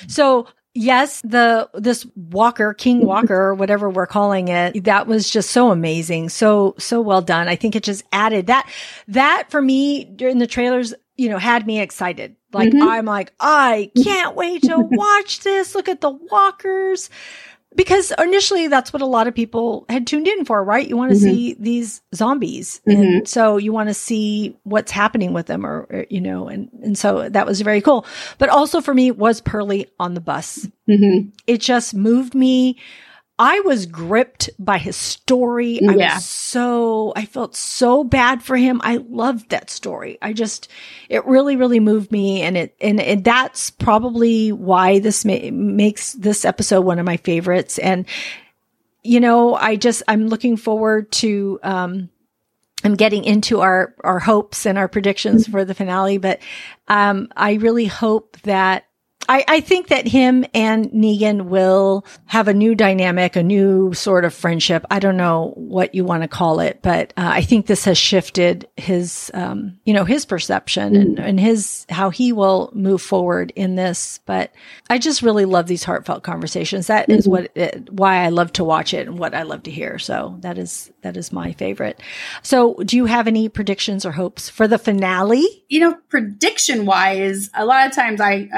So yes, the this Walker, King Walker, or whatever we're calling it, that was just so amazing. So so well done. I think it just added that that for me during the trailers, you know, had me excited. Like mm-hmm. I'm like, I can't wait to watch this. Look at the walkers because initially that's what a lot of people had tuned in for, right? You want to mm-hmm. see these zombies. Mm-hmm. And so you want to see what's happening with them or, or, you know, and, and so that was very cool. But also for me was Perlie on the bus. Mm-hmm. It just moved me. I was gripped by his story. Yeah. I was so, I felt so bad for him. I loved that story. I just, it really, really moved me. And it, and, and that's probably why this ma- makes this episode one of my favorites. And, you know, I just, I'm looking forward to, um, I'm getting into our, our hopes and our predictions for the finale, but, um, I really hope that I, I think that him and Negan will have a new dynamic, a new sort of friendship. I don't know what you want to call it, but uh, I think this has shifted his, um, you know, his perception mm. and, and his, how he will move forward in this. But I just really love these heartfelt conversations. That mm-hmm. is what, it, why I love to watch it and what I love to hear. So that is, that is my favorite. So do you have any predictions or hopes for the finale? You know, prediction wise, a lot of times I,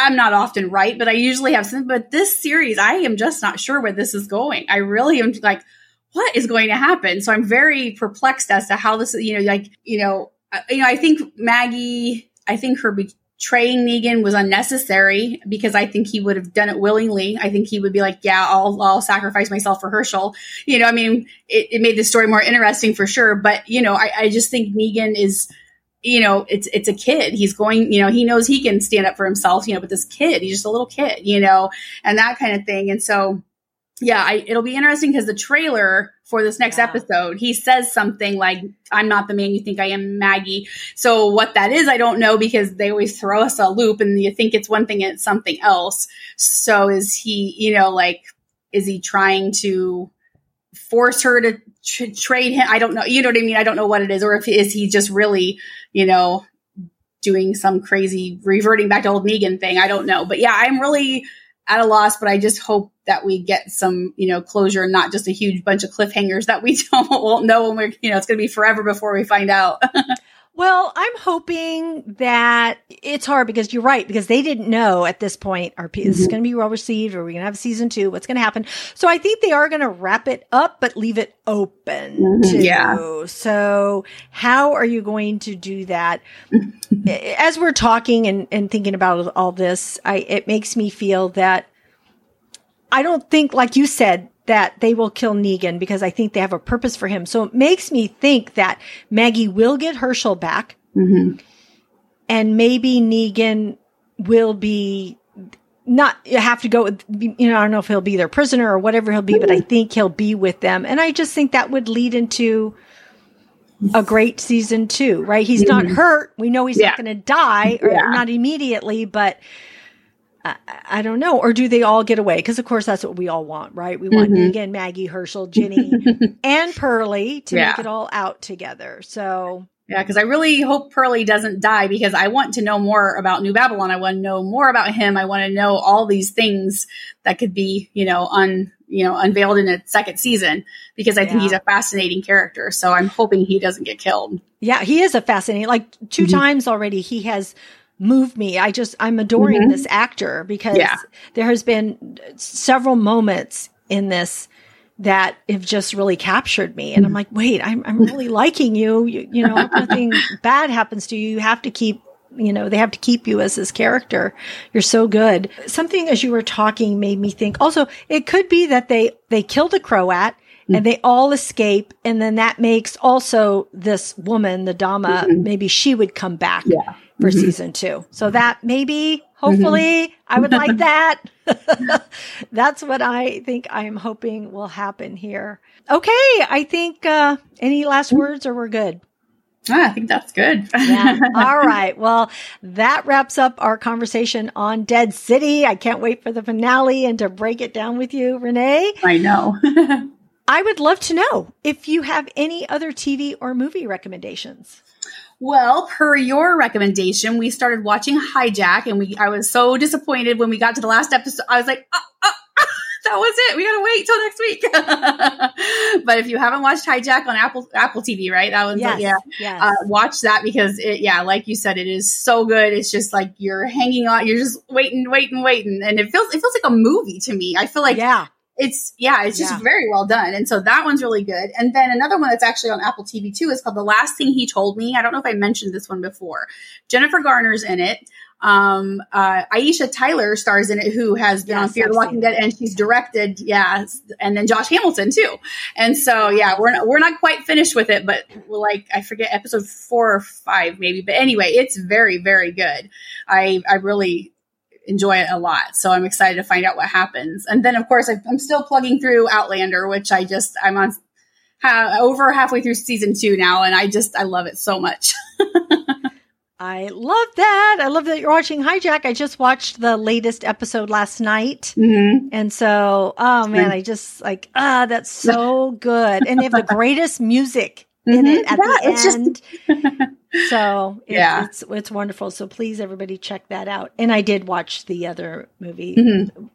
I'm not often right, but I usually have some. But this series, I am just not sure where this is going. I really am like, what is going to happen? So I'm very perplexed as to how this, is, you know, like, you know, uh, you know, I think Maggie, I think her betraying Negan was unnecessary because I think he would have done it willingly. I think he would be like, yeah, I'll, I'll sacrifice myself for Hershel. You know, I mean, it, it made the story more interesting for sure. But, you know, I, I just think Negan is, you know, it's it's a kid. He's going, you know, he knows he can stand up for himself, you know, but this kid, he's just a little kid, you know, and that kind of thing. And so, yeah, I, it'll be interesting because the trailer for this next yeah. episode, he says something like, "I'm not the man you think I am, Maggie." So what that is, I don't know because they always throw us a loop, and you think it's one thing and it's something else. So is he, you know, like, is he trying to force her to tr- trade him? I don't know. You know what I mean? I don't know what it is, or if is he just really you know, doing some crazy reverting back to old Negan thing. I don't know. But yeah, I'm really at a loss, but I just hope that we get some, you know, closure and not just a huge bunch of cliffhangers that we don't won't know when we're, you know, it's going to be forever before we find out. Well, I'm hoping that it's hard because you're right, because they didn't know at this point, are mm-hmm. this is going to be well received? Are we going to have season two? What's going to happen? So I think they are going to wrap it up, but leave it open. Mm-hmm. Yeah. So how are you going to do that? As we're talking and, and thinking about all this, I, it makes me feel that I don't think, like you said, that they will kill Negan because I think they have a purpose for him. So it makes me think that Maggie will get Hershel back. Mm-hmm. And maybe Negan will be not have to go with, you know, I don't know if he'll be their prisoner or whatever he'll be, but I think he'll be with them. And I just think that would lead into a great season two, right? He's mm-hmm. not hurt. We know he's yeah. not going to die or yeah. not immediately, but I, I, don't know. Or do they all get away? Because of course that's what we all want, right? We want mm-hmm. Negan, Maggie, Hershel, Ginny, and Perlie to yeah. make it all out together. So yeah, because I really hope Perlie doesn't die because I want to know more about New Babylon. I want to know more about him. I want to know all these things that could be, you know, un you know unveiled in a second season because I yeah. think he's a fascinating character. So I'm hoping he doesn't get killed. Yeah, he is a fascinating. Like 2 mm-hmm. times already, he has moved me. I just, I'm adoring mm-hmm. this actor because yeah. there has been several moments in this that have just really captured me. And I'm like, wait, I'm, I'm really liking you. You, you know, nothing bad happens to you. You have to keep, you know, they have to keep you as this character. You're so good. Something as you were talking made me think also, it could be that they, they killed a Croat mm. and they all escape. And then that makes also this woman, the Dama, mm-hmm. maybe she would come back. Yeah for mm-hmm. season two. So that maybe, hopefully, mm-hmm. I would like that. That's what I think I am hoping will happen here. Okay. I think, uh, any last words or we're good? Ah, I think that's good. yeah. All right. Well, that wraps up our conversation on Dead City. I can't wait for the finale and to break it down with you, Renee. I know. I would love to know if you have any other TV or movie recommendations. Well, per your recommendation, we started watching Hijack, and we I was so disappointed when we got to the last episode. I was like, oh, oh, oh, that was it. We gotta wait till next week. but if you haven't watched Hijack on Apple Apple TV, right? That was Yes, yeah. yes. Uh, watch that because it, yeah, like you said, it is so good. It's just like you're hanging on, you're just waiting, waiting, waiting, and it feels it feels like a movie to me. I feel like yeah. It's yeah, it's just Yeah. very well done. And so that one's really good. And then another one that's actually on Apple TV too is called The Last Thing He Told Me. I don't know if I mentioned this one before. Jennifer Garner's in it. Um, uh, Aisha Tyler stars in it, who has been on Fear the Walking Dead, and she's directed, yeah, and then Josh Hamilton too. And so, yeah, we're not, we're not quite finished with it, but we're like I forget episode four or five maybe. But anyway, it's very very good. I I really enjoy it a lot. So I'm excited to find out what happens. And then, of course, I- I'm still plugging through Outlander, which I just I'm on ha- over halfway through season two now, and I just I love it so much. I love that. I love that you're watching Hijack. I just watched the latest episode last night. Mm-hmm. And so, oh man, I just like, ah, that's so good. And they have the greatest music in Mhm. it at Yeah, the it's just- end. so it's, Yeah. it's, it's wonderful. So please everybody check that out. And I did watch the other movie Mhm.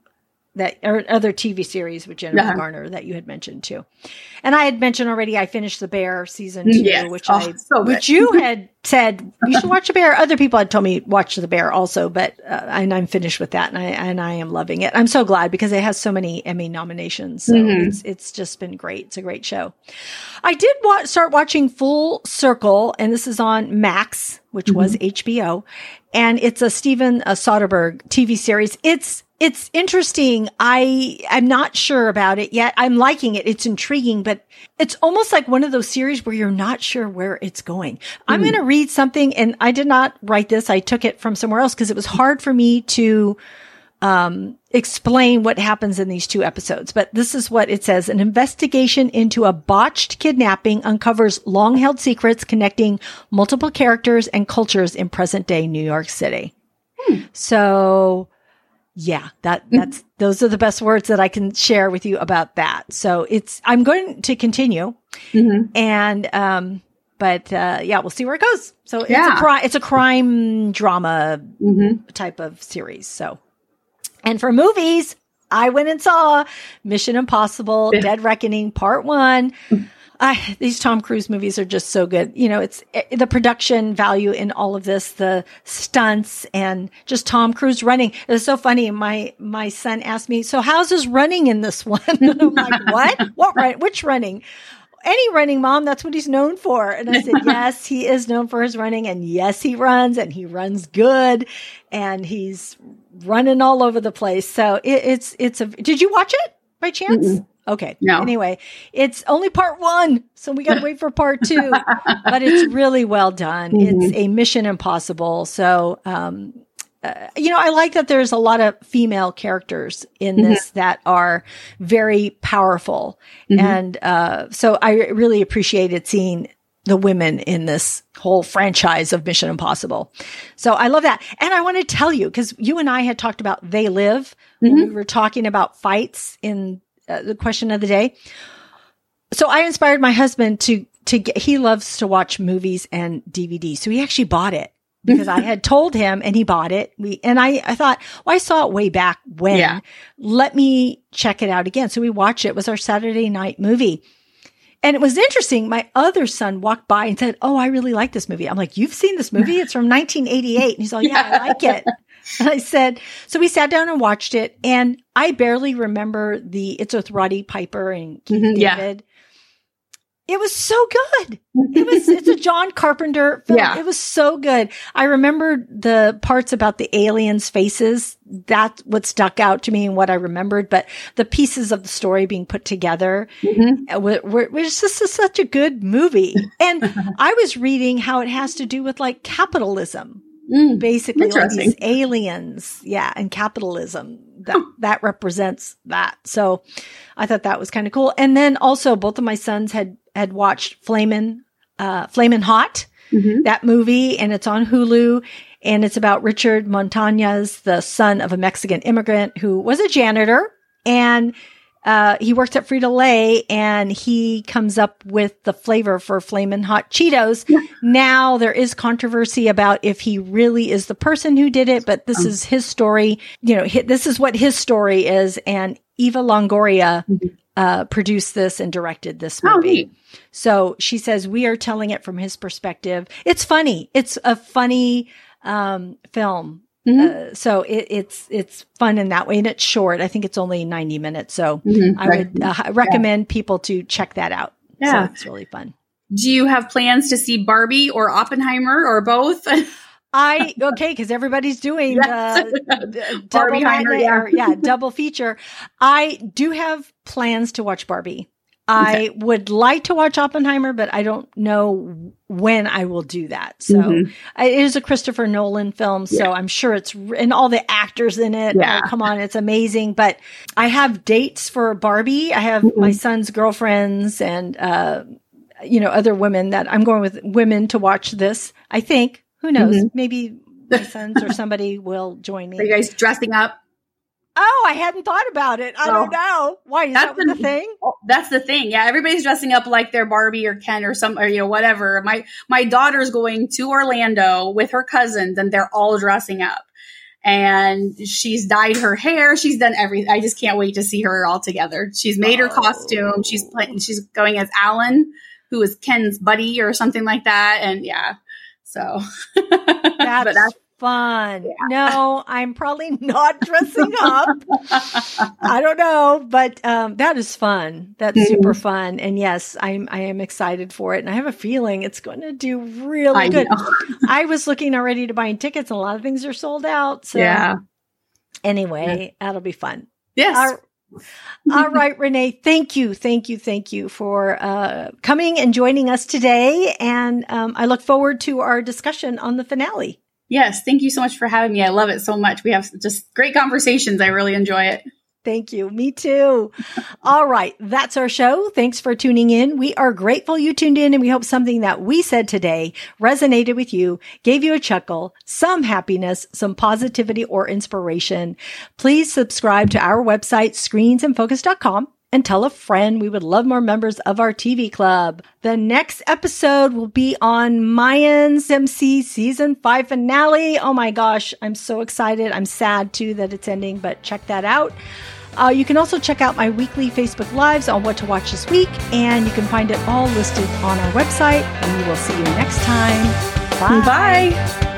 That or other TV series with Jennifer Yeah. Garner that you had mentioned too. And I had mentioned already I finished The Bear season 2 Yes. which Oh, I so which you had said you should watch The Bear. Other people had told me watch The Bear also, but uh, and I'm finished with that and I and I am loving it. I'm so glad because it has so many Emmy nominations. So Mhm. it's it's just been great. It's a great show. I did wa- start watching Full Circle, and this is on Max, which was HBO, and it's a Steven uh, Soderbergh TV series. It's it's interesting. I I'm not sure about it yet. I'm liking it. It's intriguing, but it's almost like one of those series where you're not sure where it's going. I'm going to read something, and I did not write this. I took it from somewhere else because it was hard for me to um, explain what happens in these two episodes, but this is what it says. An investigation into a botched kidnapping uncovers long held secrets connecting multiple characters and cultures in present day New York City. So yeah, that, that's, those are the best words that I can share with you about that. So it's, I'm going to continue Mhm. and, um, but, uh, yeah, we'll see where it goes. So it's Yeah. a crime, it's a crime drama Mhm. type of series. So, and for movies, I went and saw Mission Impossible: Yeah. Dead Reckoning Part One. I, these Tom Cruise movies are just so good. You know, it's eh, the production value in all of this, the stunts, and just Tom Cruise running. It was so funny. My my son asked me, "So how's his running in this one?" And I'm like, "What? What? Run, which running?" any running mom that's what he's known for and i said yes he is known for his running and yes he runs and he runs good and he's running all over the place so it, it's it's a did you watch it by chance okay No. anyway it's only part one so we gotta wait for part two but it's really well done it's a mission impossible so um uh, you know, I like that there's a lot of female characters in this that are very powerful. And uh, so I really appreciated seeing the women in this whole franchise of Mission Impossible. So I love that. And I want to tell you, because you and I had talked about They Live when we were talking about fights in uh, the question of the day. So I inspired my husband to, to get, he loves to watch movies and DVDs. So he actually bought it because I had told him and he bought it. We, and I, I thought, well, I saw it way back when. Yeah. Let me check it out again. So we watched it. It was our Saturday night movie. And it was interesting. My other son walked by and said, Oh, I really like this movie. I'm like, You've seen this movie? It's from 1988. And he's like, Yeah, I like it. And I said, So we sat down and watched it. And I barely remember the, it's with Roddy Piper and Keith Mhm, yeah. David. It was so good. It was, it's a John Carpenter film. Yeah. It was so good. I remember the parts about the aliens' faces. That's what stuck out to me and what I remembered. But the pieces of the story being put together Mhm. uh, were, were, was just such a good movie. And I was reading how it has to do with like capitalism, Mm. basically like these aliens. Yeah. And capitalism that, that represents that. So I thought that was kind of cool. And then also both of my sons had, had watched Flamin', uh, Flamin' Hot, Mhm. that movie, and it's on Hulu. And it's about Richard Montañez, the son of a Mexican immigrant who was a janitor. And uh, he works at Frito Lay and he comes up with the flavor for Flamin' Hot Cheetos. Yeah. Now there is controversy about if he really is the person who did it, but this um. is his story. You know, this is what his story is. And Eva Longoria mm-hmm. uh, produced this and directed this oh, movie. Oh, so she says we are telling it from his perspective. It's funny. It's a funny um, film Mm-hmm. Uh, so it, it's it's fun in that way, and it's short. I think it's only ninety minutes, so mm-hmm. I would uh, recommend yeah. people to check that out. Yeah, so it's really fun. Do you have plans to see Barbie or Oppenheimer or both? I okay because everybody's doing uh, double yeah. Or, yeah double feature. I do have plans to watch Barbie. I would like to watch Oppenheimer, but I don't know when I will do that. So mm-hmm. it is a Christopher Nolan film. So yeah. I'm sure it's, and all the actors in it. Yeah. Oh, come on. It's amazing. But I have dates for Barbie. I have mm-hmm. my son's girlfriends and, uh, you know, other women that I'm going with women to watch this. I think, who knows? Mm-hmm. Maybe my sons or somebody will join me. Are you guys dressing up? Oh, I hadn't thought about it. I don't know. Why is that the, the, thing? Oh, that's the thing. Yeah, everybody's dressing up like they're Barbie or Ken or some or you know whatever. My my daughter's going to Orlando with her cousins and they're all dressing up. And she's dyed her hair. She's done everything. I just can't wait to see her all together. She's made oh. her costume. She's playing. She's going as Alan, who is Ken's buddy or something like that. And yeah, so that's, that's fun. Yeah. No, I'm probably not dressing up. I don't know, but um, that is fun. That's mm-hmm. super fun. And yes, I'm I am excited for it, and I have a feeling it's going to do really I good. I was looking already to buying tickets, and a lot of things are sold out. So yeah. Anyway, yeah. that'll be fun. Yes. All, all right, Renee. Thank you, thank you, thank you for uh, coming and joining us today. And um, I look forward to our discussion on the finale. Yes, thank you so much for having me. I love it so much. We have just great conversations. I really enjoy it. Thank you. Me too. All right. That's our show. Thanks for tuning in. We are grateful you tuned in and we hope something that we said today resonated with you, gave you a chuckle, some happiness, some positivity or inspiration. Please subscribe to our website, screensinfocus.com and tell a friend. We would love more members of our TV club. The next episode will be on Mayans MC season five finale. Oh my gosh, I'm so excited. I'm sad too that it's ending, but check that out. Uh, you can also check out my weekly Facebook Lives on what to watch this week, and you can find it all listed on our website. And we will see you next time. Bye. Bye.